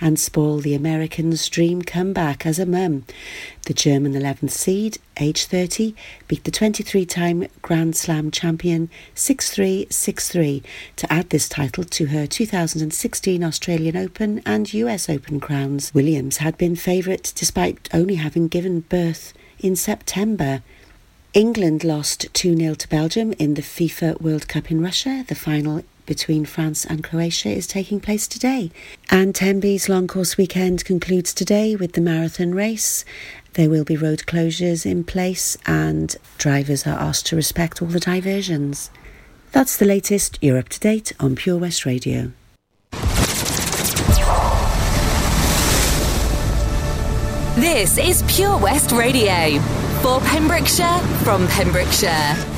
and spoil the Americans' dream comeback as a mum. The German 11th seed, age 30, beat the 23 time Grand Slam champion 6 3 6 3 to add this title to her 2016 Australian Open and US Open crowns. Williams had been favourite despite only having given birth in September. England lost 2 0 to Belgium in the FIFA World Cup in Russia. The final between France and Croatia is taking place today. And Tenby's long course weekend concludes today with the marathon race. There will be road closures in place, and drivers are asked to respect all the diversions. That's the latest. You're up to date on Pure West Radio. This is Pure West Radio for Pembrokeshire from Pembrokeshire.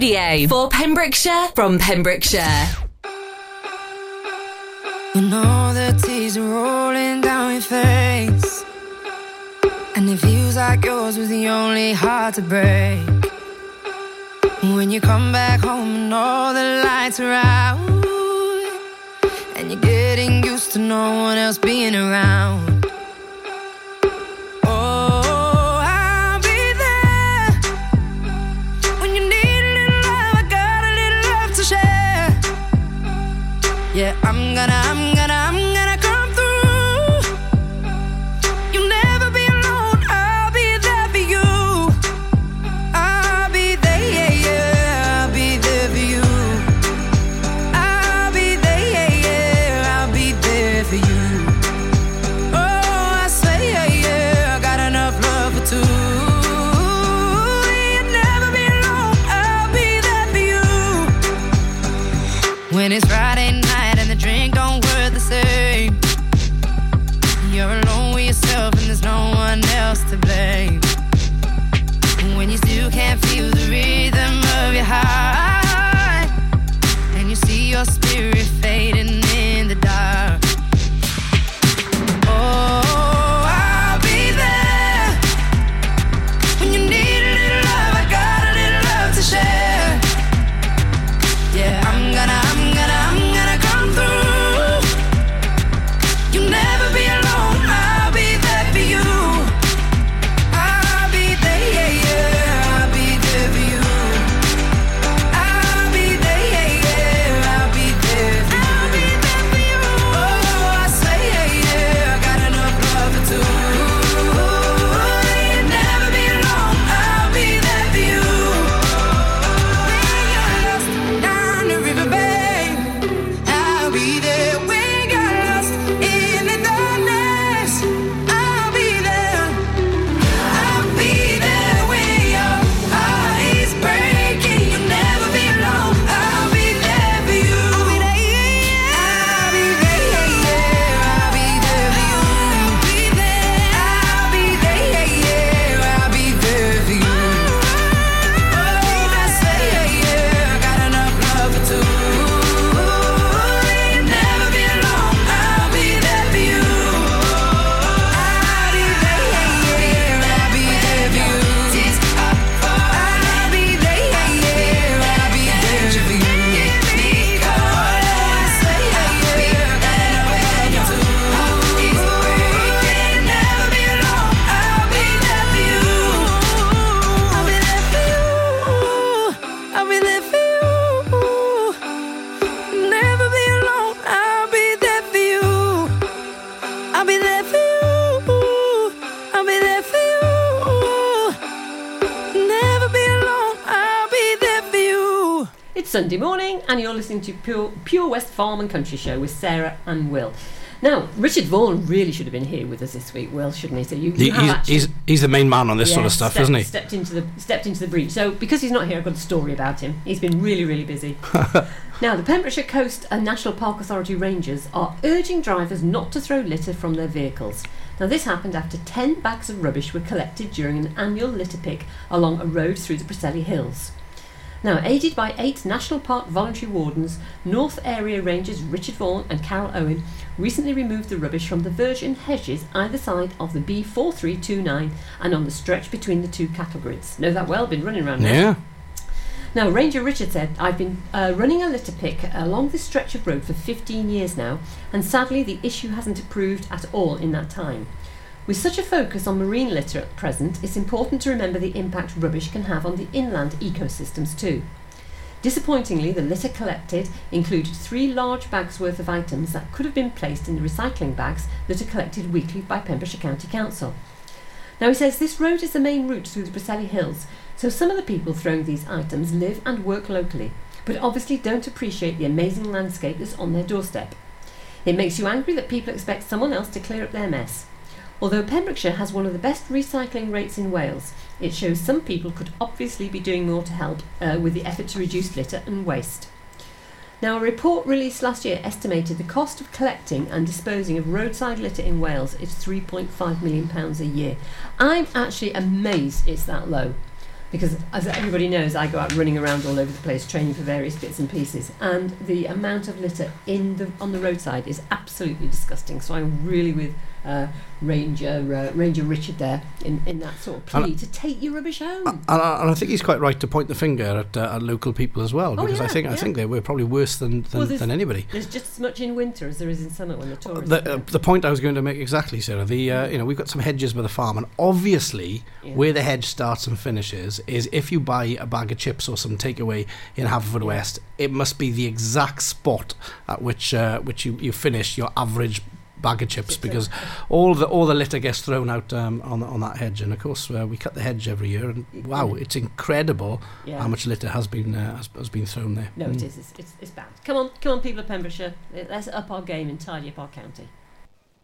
Radio for Pembrokeshire from Pembrokeshire. You know the tears are rolling down your face, and it feels like yours was the only heart to break. When you come back home and all the lights are out, and you're getting used to no one else being around. It's Sunday morning, and you're listening to Pure, Pure West Farm and Country Show with Sarah and Will. Now, Richard Vaughan really should have been here with us this week, Will, shouldn't he? So you, you he's, he's, he's, the main man on this yeah, sort of stuff, stepped, isn't he? Stepped into the stepped into the breach. So because he's not here, I've got a story about him. He's been really, really busy. now, the Pembrokeshire Coast and National Park Authority rangers are urging drivers not to throw litter from their vehicles. Now, this happened after 10 bags of rubbish were collected during an annual litter pick along a road through the Preseli Hills. Now, aided by eight National Park voluntary wardens, North Area Rangers Richard Vaughan and Carol Owen recently removed the rubbish from the virgin hedges either side of the B4329 and on the stretch between the two cattle grids. Know that well, been running around Yeah. Now, Ranger Richard said, I've been uh, running a litter pick along this stretch of road for 15 years now, and sadly the issue hasn't improved at all in that time. With such a focus on marine litter at present, it's important to remember the impact rubbish can have on the inland ecosystems too. Disappointingly, the litter collected included three large bags worth of items that could have been placed in the recycling bags that are collected weekly by Pembrokeshire County Council. Now he says this road is the main route through the Preseli Hills, so some of the people throwing these items live and work locally, but obviously don't appreciate the amazing landscape that's on their doorstep. It makes you angry that people expect someone else to clear up their mess. Although Pembrokeshire has one of the best recycling rates in Wales, it shows some people could obviously be doing more to help uh, with the effort to reduce litter and waste. Now, a report released last year estimated the cost of collecting and disposing of roadside litter in Wales is £3.5 million a year. I'm actually amazed it's that low because, as everybody knows, I go out running around all over the place training for various bits and pieces, and the amount of litter in the on the roadside is absolutely disgusting. So I'm really with uh, Ranger uh, Ranger Richard there in, in that sort of plea And- to take your rubbish home. And I, and I think he's quite right to point the finger at, uh, at local people as well, Oh, because I yeah, think I yeah. think they were probably worse than than, Well, than anybody. There's just as much in winter as there is in summer when the tourists. The, uh, the point I was going to make exactly, Sarah. The uh, you know we've got some hedges by the farm, and obviously Yeah. where the hedge starts and finishes is if you buy a bag of chips or some takeaway in Haverfordwest, it must be the exact spot at which uh, which you, you finish your average bag of chips because all the all the litter gets thrown out um, on on that hedge, and of course uh, we cut the hedge every year, and wow, it's incredible Yeah. how much litter has been uh, has, has been thrown there. No, Mm. it is. It's, it's, it's bad. Come on, come on, people of Pembrokeshire. Let's up our game and tidy up our county.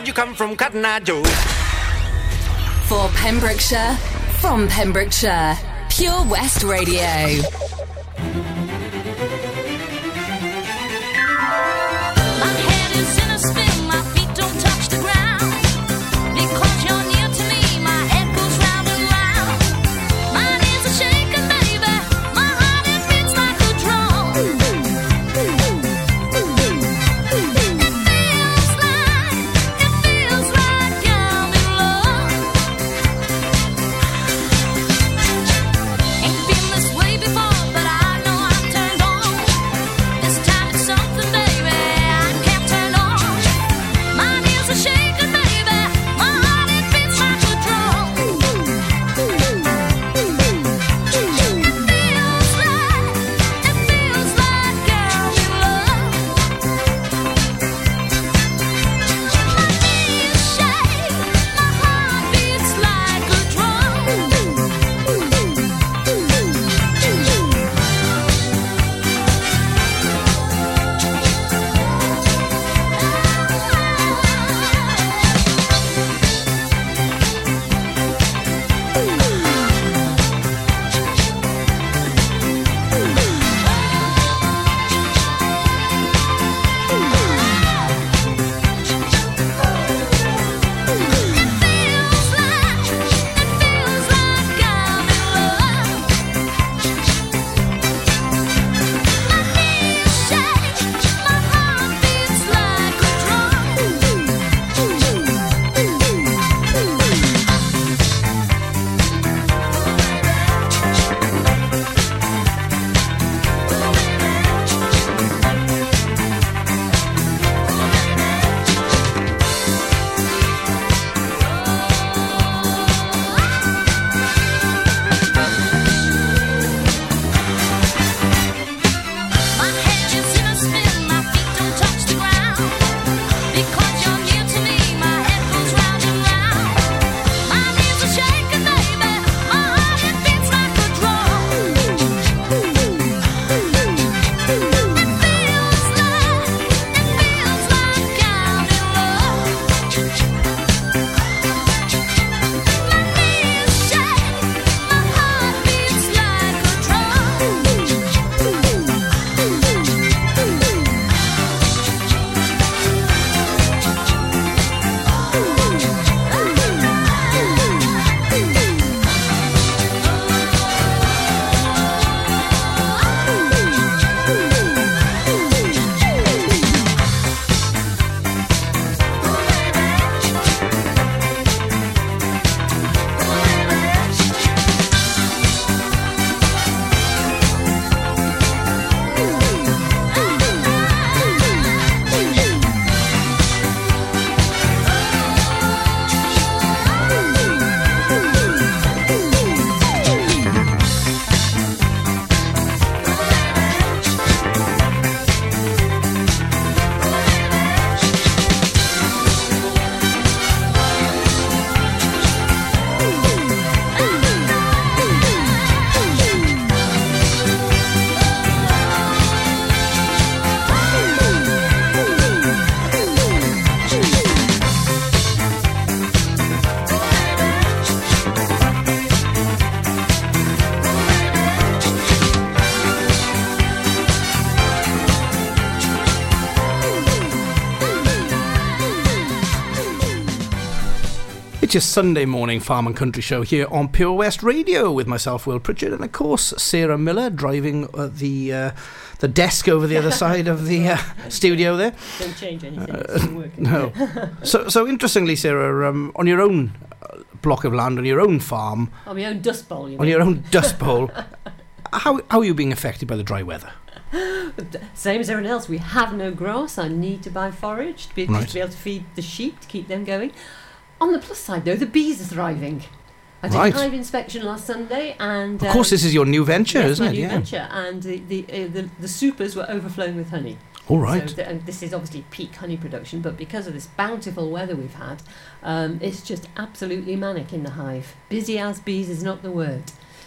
Did you come from, Cotton Joe? For Pembrokeshire, from Pembrokeshire, Pure West Radio. It's your Sunday morning farm and country show here on Pure West Radio with myself, Will Pritchard, and of course Sarah Miller driving uh, the uh, the desk over the other side of the uh, studio there. Don't change anything. it's working. No. So, so interestingly, Sarah, um, on your own uh, block of land, on your own farm, On my own dust bowl, you on mean? your own dust bowl, how, how are you being affected by the dry weather? Same as everyone else, we have no grass. I need to buy forage to be, Right. to be able to feed the sheep to keep them going. On the plus side, though, the bees are thriving. I did Right. a hive inspection last Sunday, and Of course, um, this is your new venture, yes, isn't my it? new Yeah. venture, and the the, uh, the the supers were overflowing with honey. All right. So th- and this is obviously peak honey production, but because of this bountiful weather we've had, um, it's just absolutely manic in the hive. Busy as bees is not the word.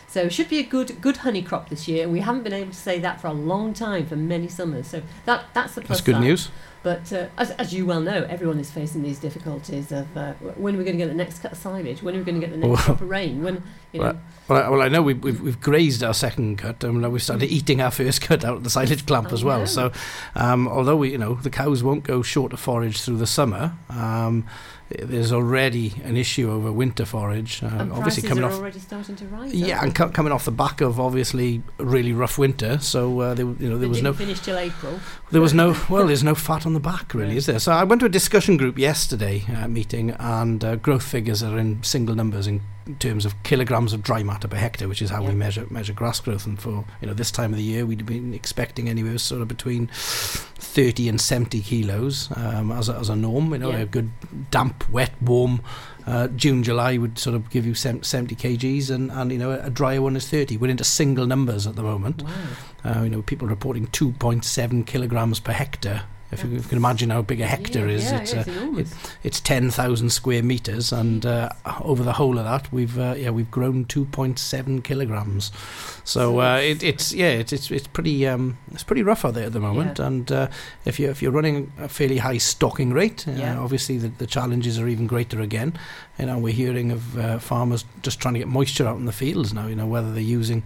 So it should be a good good honey crop this year. We haven't been able to say that for a long time, for many summers. So that that's the plus That's good side. news. But uh, as, as you well know, everyone is facing these difficulties of uh, when are we going to get the next cut of silage? When are we going to get the next drop of rain? When you know, Well, Well, I- well, I know we've, we've, we've grazed our second cut, and we've started eating our first cut out of the silage clamp Oh, as well. no. So, um, although we, you know, the cows won't go short of forage through the summer, um, there's already an issue over winter forage. Uh, obviously, coming are off already starting to rise. Yeah, and co- coming off the back of obviously a really rough winter, so uh, there, you know there They was didn't no finish till April. there was no well, there's no fat on the back really, Yeah. is there? So I went to a discussion group yesterday uh, meeting, and uh, growth figures are in single numbers in terms of kilograms of dry matter per hectare, which is how Yeah. we measure measure grass growth. And for you know this time of the year, we'd been expecting anywhere sort of between thirty and seventy kilos um, as a, as a norm. You know, Yeah. a good damp, wet, warm. Uh, June, July would sort of give you 70 kgs, and, and you know a drier one is 30. We're into single numbers at the moment. Wow. Uh, you know, people reporting 2.7 kilograms per hectare. If you, if you can imagine how big a hectare yeah, is, yeah, it's yeah, uh, it's enormous. it's 10,000 square meters, and uh, over the whole of that, we've uh, yeah we've grown 2.7 kilograms. So uh, it, it's yeah it's it's it's pretty um, it's pretty rough out there at the moment. Yeah. And uh, if you if you're running a fairly high stocking rate, uh, Yeah. obviously the, the challenges are even greater again. You know, we're hearing of uh, farmers just trying to get moisture out in the fields now. You know, whether they're using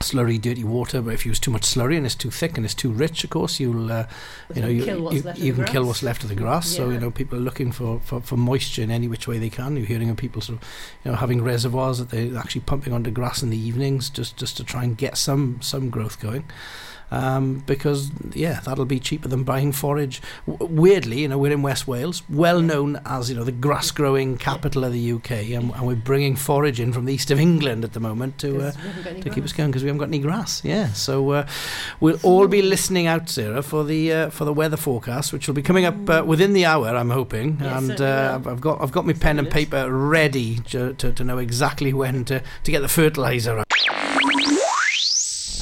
slurry, dirty water, but if you use too much slurry and it's too thick and it's too rich, of course, you'll uh, you know you, you, you can kill what's left of the grass. So you know people are looking for, for, for moisture in any which way they can. You're hearing of people sort of you know having reservoirs that they're actually pumping onto grass in the evenings just just to try and get some some growth going. Um, because yeah, that'll be cheaper than buying forage. W- weirdly, you know, we're in West Wales, well known as you know the grass growing capital of the UK, and, and we're bringing forage in from the east of England at the moment to uh, 'Cause we haven't got any to keep us grass. going because we haven't got any grass. Yeah, so uh, we'll all be listening out, Sarah, for the uh, for the weather forecast, which will be coming up uh, within the hour. I'm hoping, Yes, and uh. I've- I've got I've got my pen and paper ready to, to, to know exactly when to, to get the fertilizer. out.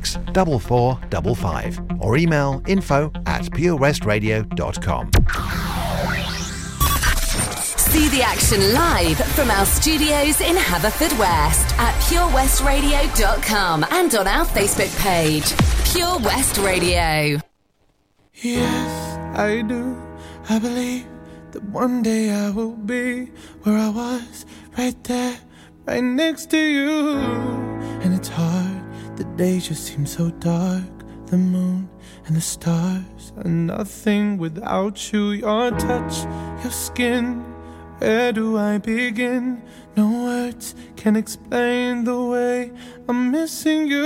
4455 or email info at purewestradio.com. See the action live from our studios in Haverfordwest at purewestradio.com and on our Facebook page, Pure West Radio. Yes, I do. I believe that one day I will be where I was, right there, right next to you. And it's hard, days just seem so dark. The moon and the stars are nothing without you. Your touch, your skin. Where do I begin? No words can explain the way I'm missing you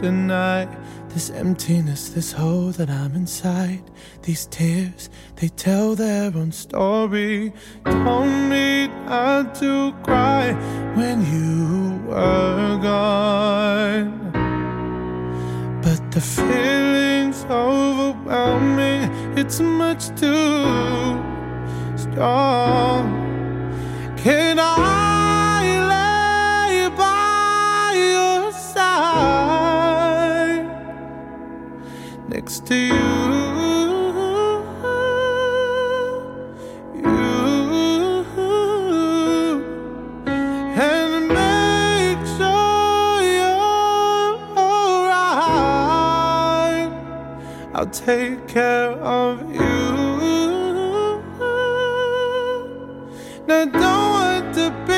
tonight. This emptiness, this hole that I'm inside. These tears, they tell their own story. Told me not to cry when you were gone. But the feeling's overwhelming, it's much too strong. Can I next to you? You and make sure you're alright. I'll take care of you. Now, don't want to be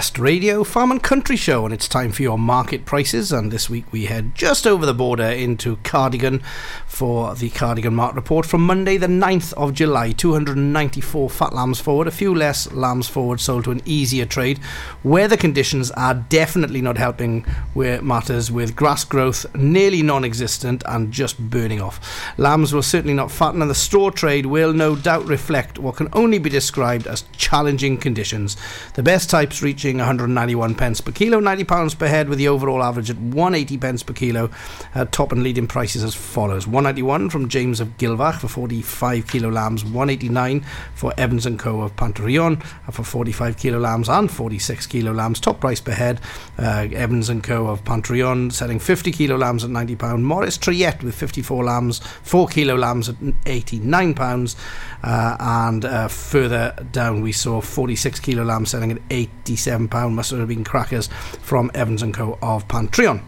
West Radio Farm and Country Show, and it's time for your market prices. And this week we head just over the border into Cardigan for the Cardigan Market Report from Monday, the 9th of July. 294 fat lambs forward, a few less lambs forward sold to an easier trade. Weather conditions are definitely not helping where matters with grass growth nearly non existent and just burning off. Lambs will certainly not fatten, and the straw trade will no doubt reflect what can only be described as challenging conditions. The best types reaching 191 pence per kilo, 90 pounds per head, with the overall average at 180 pence per kilo. Uh, top and leading prices as follows: 191 from James of Gilfach for 45 kilo lambs, 189 for Evans and Co of Panterion uh, for 45 kilo lambs and 46 kilo lambs. Top price per head: uh, Evans and Co of Panterion selling 50 kilo lambs at 90 pound. Morris Triet with 54 lambs, 4 kilo lambs at 89 pounds. Uh, and uh, further down, we saw 46 kilo lamb selling at 87 pound. Must have been crackers from Evans and Co of Pantreon.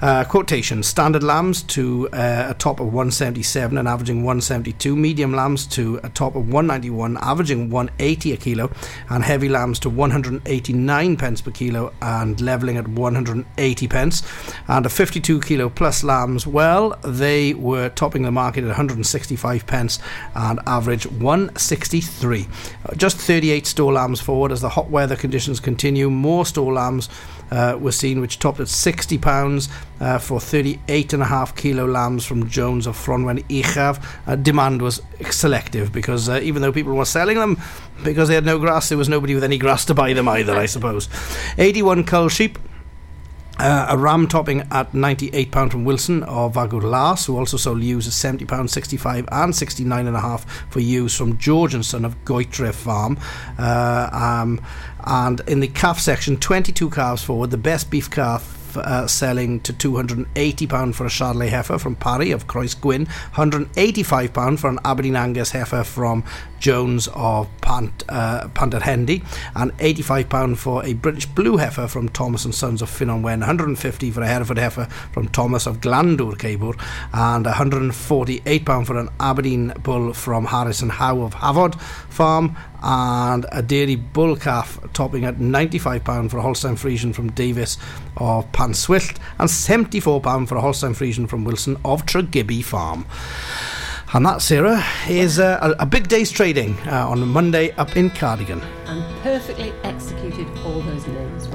Uh, quotation: Standard lambs to uh, a top of 177 and averaging 172. Medium lambs to a top of 191, averaging 180 a kilo, and heavy lambs to 189 pence per kilo and leveling at 180 pence. And a 52 kilo plus lambs, well, they were topping the market at 165 pence and average 163. Uh, Just 38 store lambs forward as the hot weather conditions continue. More store lambs uh, were seen, which topped at £60 pounds, uh, for 38.5 kilo lambs from Jones of Fronwen Uchaf. Uh, demand was selective because uh, even though people were selling them because they had no grass, there was nobody with any grass to buy them either, I suppose. 81 cull sheep. Uh, a ram topping at £98 from Wilson of Vagur Lars, who also sold ewes at £70, 65 and 69.5 for ewes from George and Son of Goitre Farm. Uh, um, and in the calf section, 22 calves forward, the best beef calf uh, selling to £280 for a Charolais heifer from Parry of Croes Gwyn, £185 for an Aberdeen Angus heifer from Jones of Pant, uh, and £85 for a British Blue heifer from Thomas and Sons of Finon Wen, 150 for a Hereford heifer from Thomas of Glandur Cabur, and £148 for an Aberdeen bull from Harrison Howe of Hafod Farm, and a dairy bull calf topping at £95 for a Holstein Friesian from Davis of Panswilt, and £74 for a Holstein Friesian from Wilson of Tregibby Farm. And that, Sarah, is uh, a, a big day's trading uh, on Monday up in Cardigan. And perfectly executed all those names.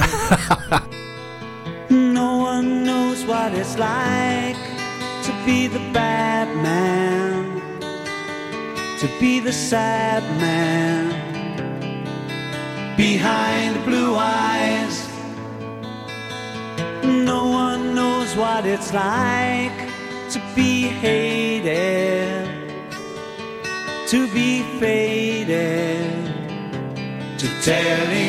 No one knows what it's like to be the bad man, to be the sad man behind blue eyes. No one knows what it's like to be hated, to be faded, to telling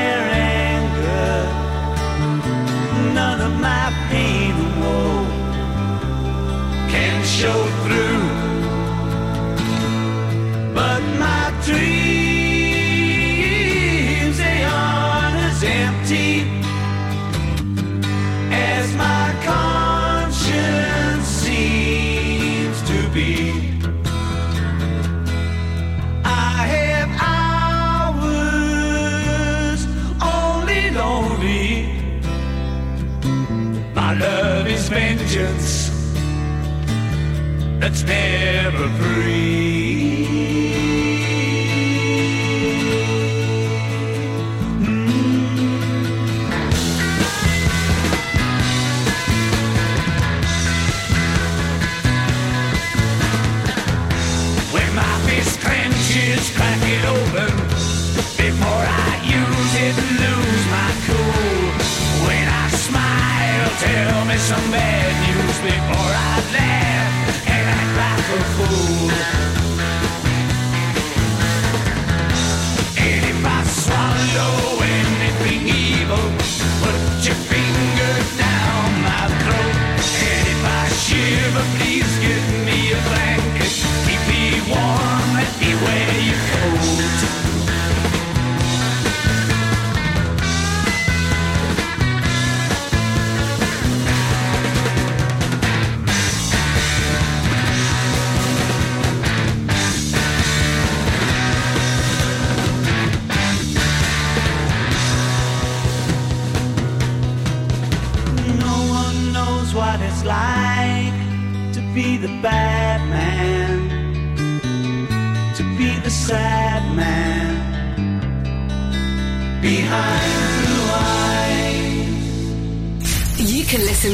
show through. But my dreams, that's never free.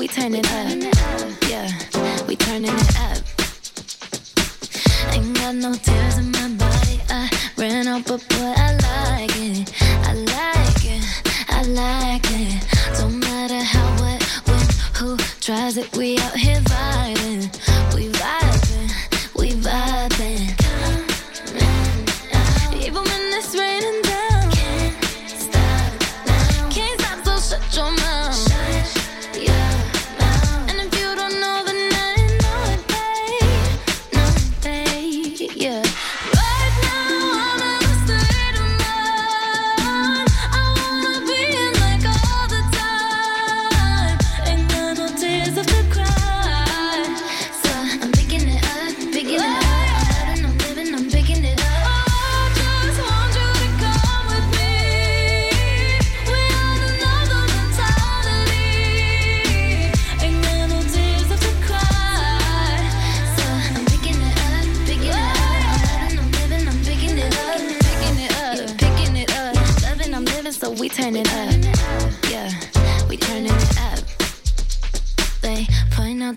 we turning up. Yeah, we turning it up. Ain't got no tears in my body. I ran out, but boy, I like it. I like it. I like it. Don't matter how, what, when, who tries it. We out here vibing.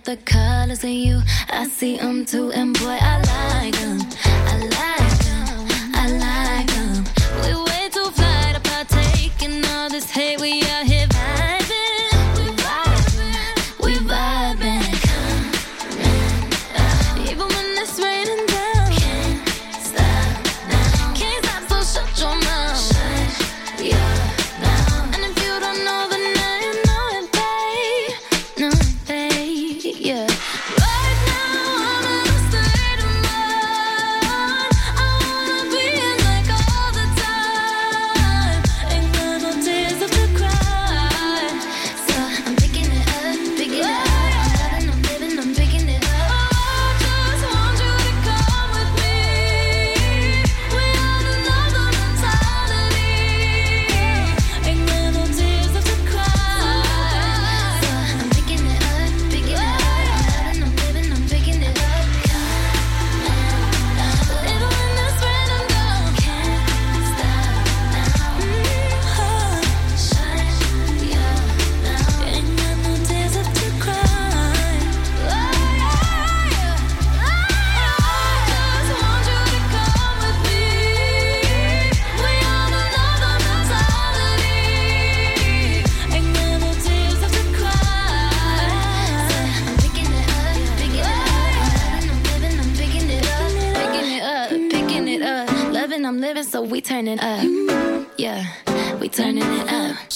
The colors in you. I see them too, and boy, I like them.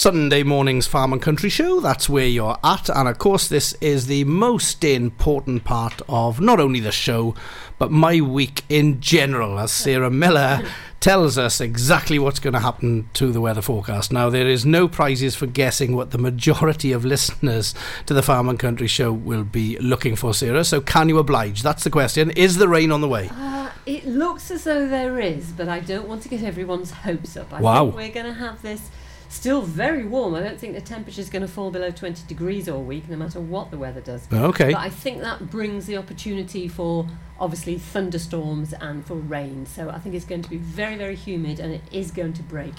Sunday morning's Farm and Country Show. That's where you're at. And of course, this is the most important part of not only the show, but my week in general, as Sarah Miller tells us exactly what's going to happen to the weather forecast. Now, there is no prizes for guessing what the majority of listeners to the Farm and Country Show will be looking for, Sarah. So, can you oblige? That's the question. Is the rain on the way? Uh, it looks as though there is, but I don't want to get everyone's hopes up. I Wow. think we're going to have this still very warm. I don't think the temperature is going to fall below 20 degrees all week, no matter what the weather does. Oh, okay. But I think that brings the opportunity for obviously thunderstorms and for rain. So I think it's going to be very, very humid and it is going to break.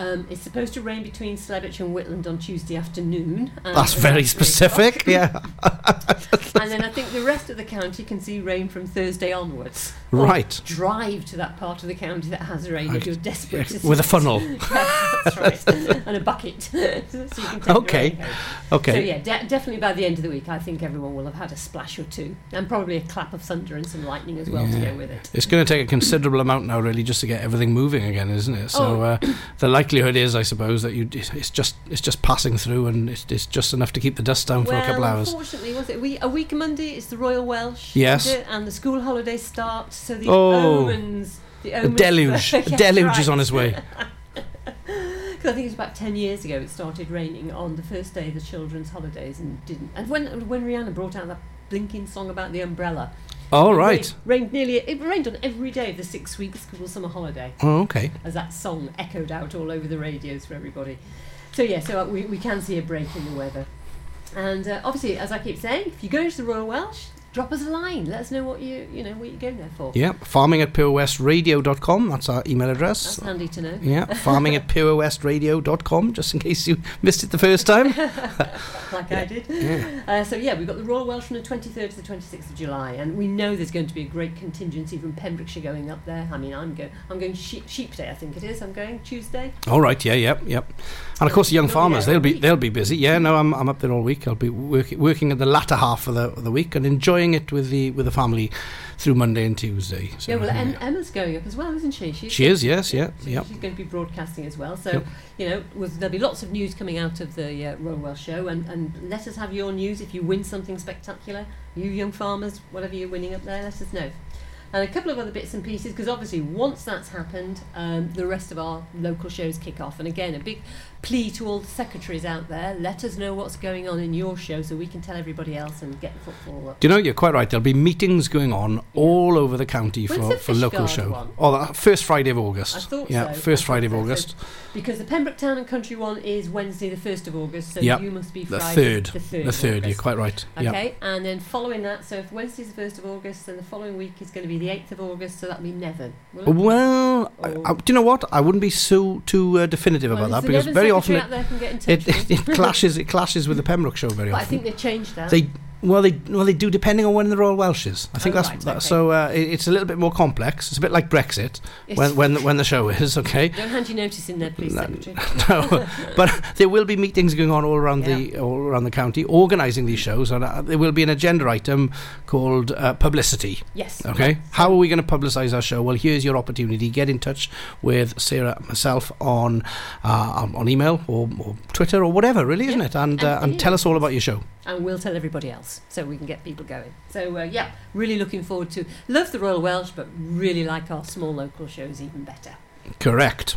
Um, it's supposed to rain between Slebech and Whitland on Tuesday afternoon. and That's very specific. Yeah. and then I think the rest of the county can see rain from Thursday onwards. Right. Drive to that part of the county that has rain if you're desperate to see With a funnel. yes, right. and a bucket. so Okay. Okay. So yeah, de- definitely by the end of the week, I think everyone will have had a splash or two, and probably a clap of thunder and some lightning as well to go with it. It's going to take a considerable amount now, really, just to get everything moving again, isn't it? So Oh. uh, the likelihood is, I suppose, that you it's just it's just passing through, and it's, it's just enough to keep the dust down for well, a couple of hours. unfortunately, was it we, a week Monday? It's the Royal Welsh. Yes. and the school holidays start. So the Oh. omens, the A omens deluge, a Yes, deluge is on his way. Because I think it was about ten years ago it started raining on the first day of the children's holidays and didn't. And when when Rihanna brought out that blinking song about the umbrella, All it right. rained, rained nearly. It rained on every day of the six-week school summer holiday. Oh, okay. As that song echoed out all over the radios for everybody. So yeah, so uh, we we can see a break in the weather. And uh, obviously, as I keep saying, if you go to the Royal Welsh, drop us a line. Let us know what you you know what you're going there for. Yeah, farming at purewestradio.com. That's our email address. That's handy to know. Yeah, farming at purewestradio.com, just in case you missed it the first time. like I did. Yeah. Uh, so yeah, we've got the Royal Welsh from the 23rd to the 26th of July, and we know there's going to be a great contingency from Pembrokeshire going up there. I mean, I'm going, I'm going sheep, sheep day, I think it is. I'm going Tuesday. All right, yeah, yep, yep. And of course, the young farmers, they'll be week. they'll be busy. Yeah, no, I'm, I'm up there all week. I'll be working working in the latter half of the of the week and enjoying it with the with the family through Monday and Tuesday. So, yeah, well, em- Emma's going up as well, isn't she? She's She is, yes, yeah, so yep. She's going to be broadcasting as well. So, Yep. you know, with, there'll be lots of news coming out of the uh, Royal show, and, and let us have your news if you win something spectacular. You young farmers, whatever you're winning up there, let us know. And a couple of other bits and pieces, because obviously once that's happened, um, the rest of our local shows kick off. And again, a big plea to all the secretaries out there: let us know what's going on in your show, so we can tell everybody else and get the football up. Do you know, you're quite right. There'll be meetings going on all over the county When's for, the for local show. one? Oh, the first Friday of August. I thought yeah, so. first I Friday of thought so. August. Because the Pembroke Town and Country one is Wednesday, the first of August. So Yep. you must be The third. The third. The third, you're quite right. Yep. Okay, and then following that, so if Wednesday's the first of August, then the following week is going to be the 8th of August, so that'll be it? Well, I, I, do you know what? I wouldn't be so too uh, definitive Well, about that because very often it, out there can get in touch it, it, clashes. It clashes with the Pembroke show very often. I think they've changed that. They well they well they do depending on when the Royal Welsh is. I think Oh, that's right, that, okay. so. Uh, it, it's a little bit more complex. It's a bit like Brexit It's- when when the, when the show is okay. Don't hand your notice in there, please, No, secretary. no, but there will be meetings going on all around the all around the county, organising these shows, and uh, there will be an agenda item called uh, publicity. Yes. Okay. How are we going to publicise our show? Well, here's your opportunity. Get in touch with Sarah and myself on uh, on, on email or, or Twitter or whatever, really, isn't it? And uh, and tell us all about your show. and we'll tell everybody else so we can get people going. So uh, yeah, really looking forward to love the Royal Welsh, but really like our small local shows even better. Correct.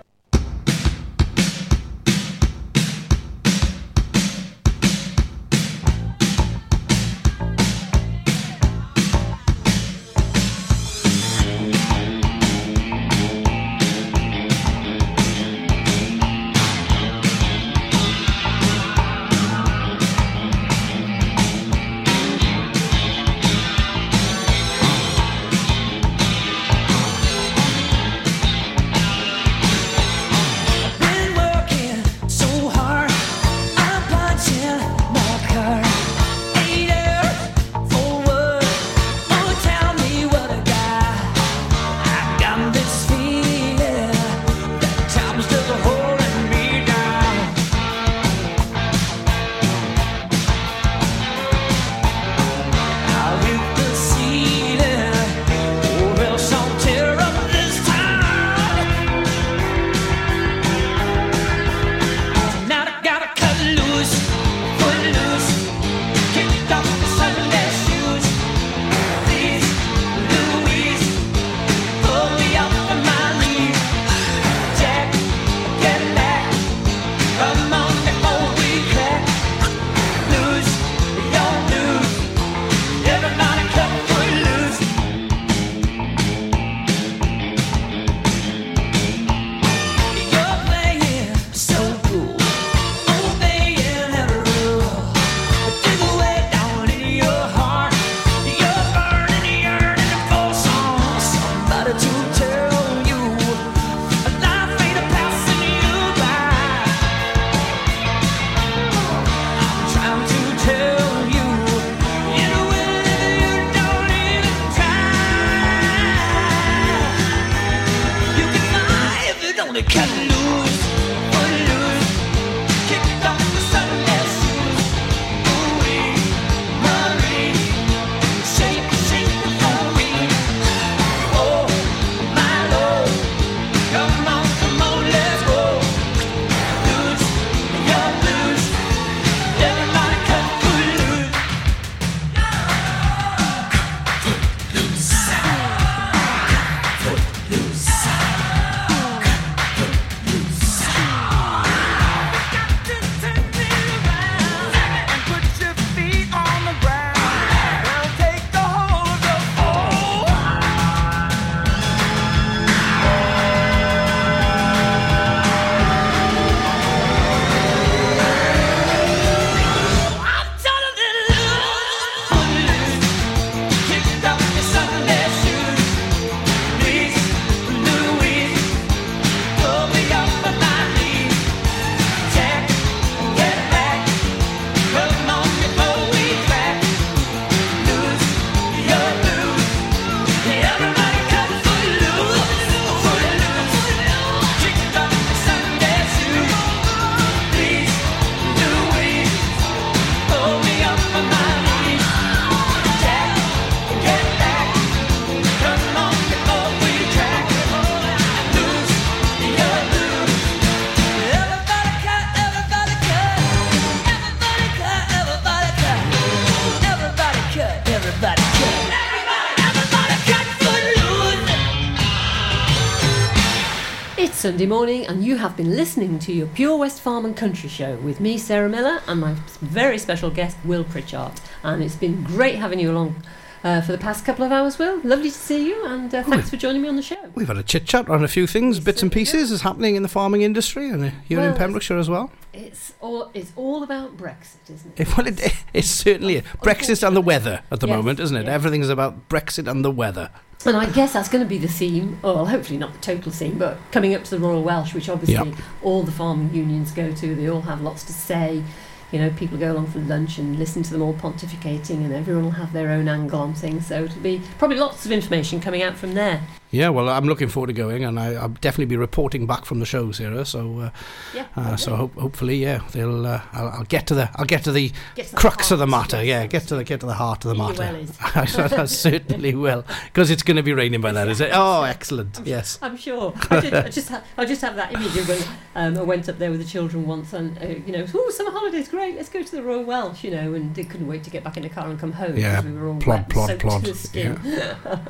Sunday morning, and you have been listening to your Pure West Farm and Country Show with me, Sarah Miller, and my very special guest, Will Pritchard. And it's been great having you along uh, for the past couple of hours, Will. Lovely to see you, and uh, thanks for joining me on the show. We've had a chit chat on a few things, bits and pieces, is happening in the farming industry and uh, here in Pembrokeshire as well. It's all it's all about Brexit, isn't it? Well, it, it's certainly Brexit and the weather at the Yes, moment, isn't it? yes. is about Brexit and the weather. And I guess that's going to be the theme, or well, hopefully not the total theme, but coming up to the Royal Welsh, which obviously Yeah. all the farming unions go to. They all have lots to say. You know, people go along for lunch and listen to them all pontificating, and everyone will have their own angle on things. So it'll be probably lots of information coming out from there. Yeah, well, I'm looking forward to going, and I, I'll definitely be reporting back from the show, Sarah. So, uh, Yeah, uh, so hope, hopefully, yeah, they'll. Uh, I'll, I'll get to the. I'll get to the Get to the crux of the matter. Yeah, get to the get to the heart of the matter. will is. I certainly will, because it's going to be raining by then, is it? Oh, excellent. Yes. I'm sure. I, did, I just ha- I just have that image of when um, I went up there with the children once, and uh, you know, oh, summer holidays, great, let's go to the Royal Welsh, you know, and they couldn't wait to get back in the car and come home Yeah, we were all plod, wet, plod, plod. skin.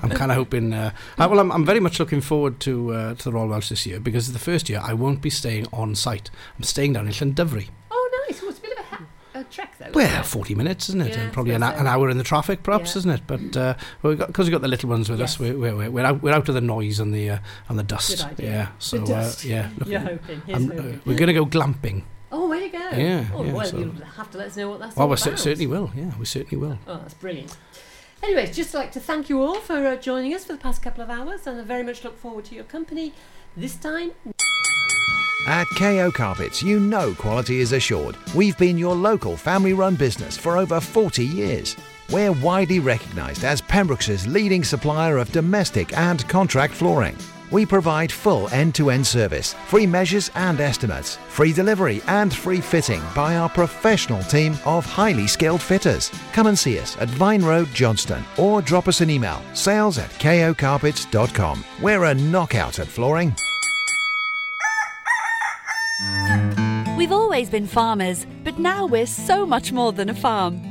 I'm kind of hoping. Uh, uh, well, I'm, I'm very much looking forward to uh, to the Royal Welsh this year because it's the first year I won't be staying on site. I'm staying down in Llandovery. Oh, nice. Well, it's a bit of a, ha- a trek though. Well, it? 40 minutes, isn't it? Yeah, And probably an, an hour in the traffic, perhaps, Yeah. isn't it? But uh, well, because we've got the little ones with us, we're, we're, we're, out, we're out of the noise and the uh, and the dust. Good idea. Yeah, so The dust. Uh, yeah, look, You're hoping. Uh, hoping. we're going to go glamping. Oh, where you go? Yeah, Oh, yeah, well, so- you'll have to let us know what that's Well, all we about. cer- certainly will. Yeah, we certainly will. Oh, that's brilliant. Anyways, just like to thank you all for uh, joining us for the past couple of hours, and I very much look forward to your company this time At KO Carpets, you know quality is assured. We've been your local family run business for over 40 years. We're widely recognised as Pembroke's leading supplier of domestic and contract flooring. We provide full end to end service, free measures and estimates, free delivery and free fitting by our professional team of highly skilled fitters. Come and see us at Vine Road, Johnston, or drop us an email sales at kocarpets.com. We're a knockout at flooring. We've always been farmers, but now we're so much more than a farm.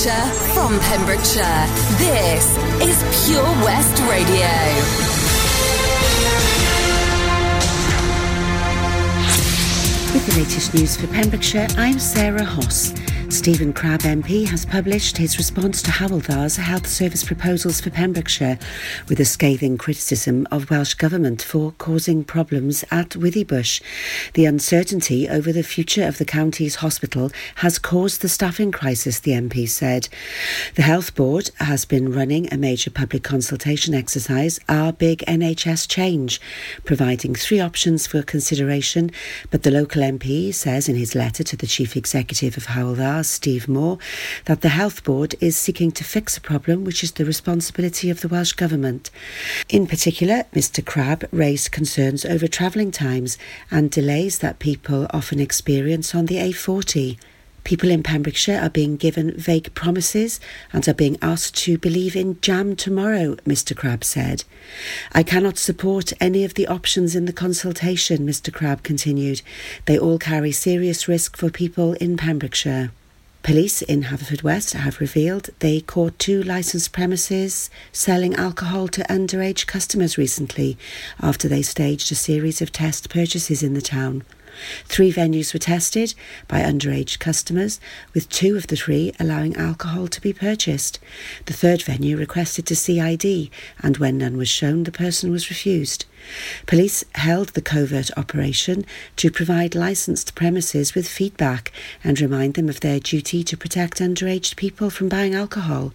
Pembrokeshire, from Pembrokeshire. This is Pure West Radio. With the latest news for Pembrokeshire, I'm Sarah Hoss. Stephen Crabb MP has published his response to Hywel Dda's health service proposals for Pembrokeshire with a scathing criticism of Welsh Government for causing problems at Withybush. The uncertainty over the future of the county's hospital has caused the staffing crisis, the MP said. The Health Board has been running a major public consultation exercise, Our Big NHS Change, providing three options for consideration, but the local MP says in his letter to the Chief Executive of Steve Moore, that the Health Board is seeking to fix a problem which is the responsibility of the Welsh Government. In particular, Mr Crabb raised concerns over travelling times and delays that people often experience on the A40. People in Pembrokeshire are being given vague promises and are being asked to believe in jam tomorrow, Mr Crabb said. I cannot support any of the options in the consultation, Mr Crabb continued. They all carry serious risk for people in Pembrokeshire. Police in Haverfordwest have revealed they caught two licensed premises selling alcohol to underage customers recently after they staged a series of test purchases in the town. Three venues were tested by underage customers, with two of the three allowing alcohol to be purchased. The third venue requested to see ID, and when none was shown, the person was refused. Police held the covert operation to provide licensed premises with feedback and remind them of their duty to protect underage people from buying alcohol.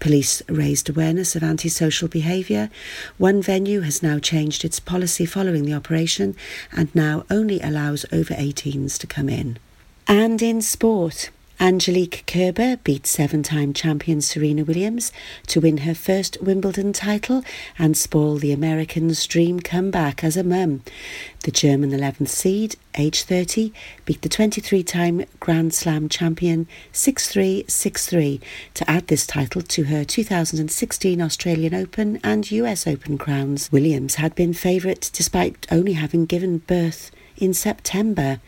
Police raised awareness of antisocial behaviour. One venue has now changed its policy following the operation and now only allows over 18s to come in. And in sport, Angelique Kerber beat seven time champion Serena Williams to win her first Wimbledon title and spoil the Americans' dream comeback as a mum. The German 11th seed, age 30, beat the 23 time Grand Slam champion 6 3 6 3 to add this title to her 2016 Australian Open and US Open crowns. Williams had been favourite despite only having given birth in September.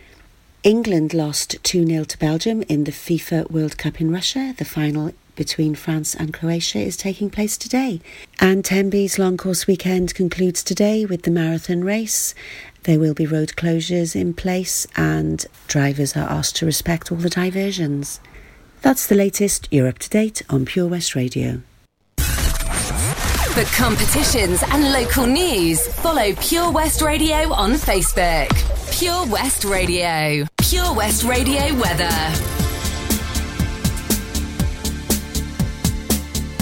England lost 2 0 to Belgium in the FIFA World Cup in Russia. The final between France and Croatia is taking place today. And Tenby's long course weekend concludes today with the marathon race. There will be road closures in place, and drivers are asked to respect all the diversions. That's the latest. You're up to date on Pure West Radio. For competitions and local news, follow Pure West Radio on Facebook. Pure West Radio. Pure West Radio weather.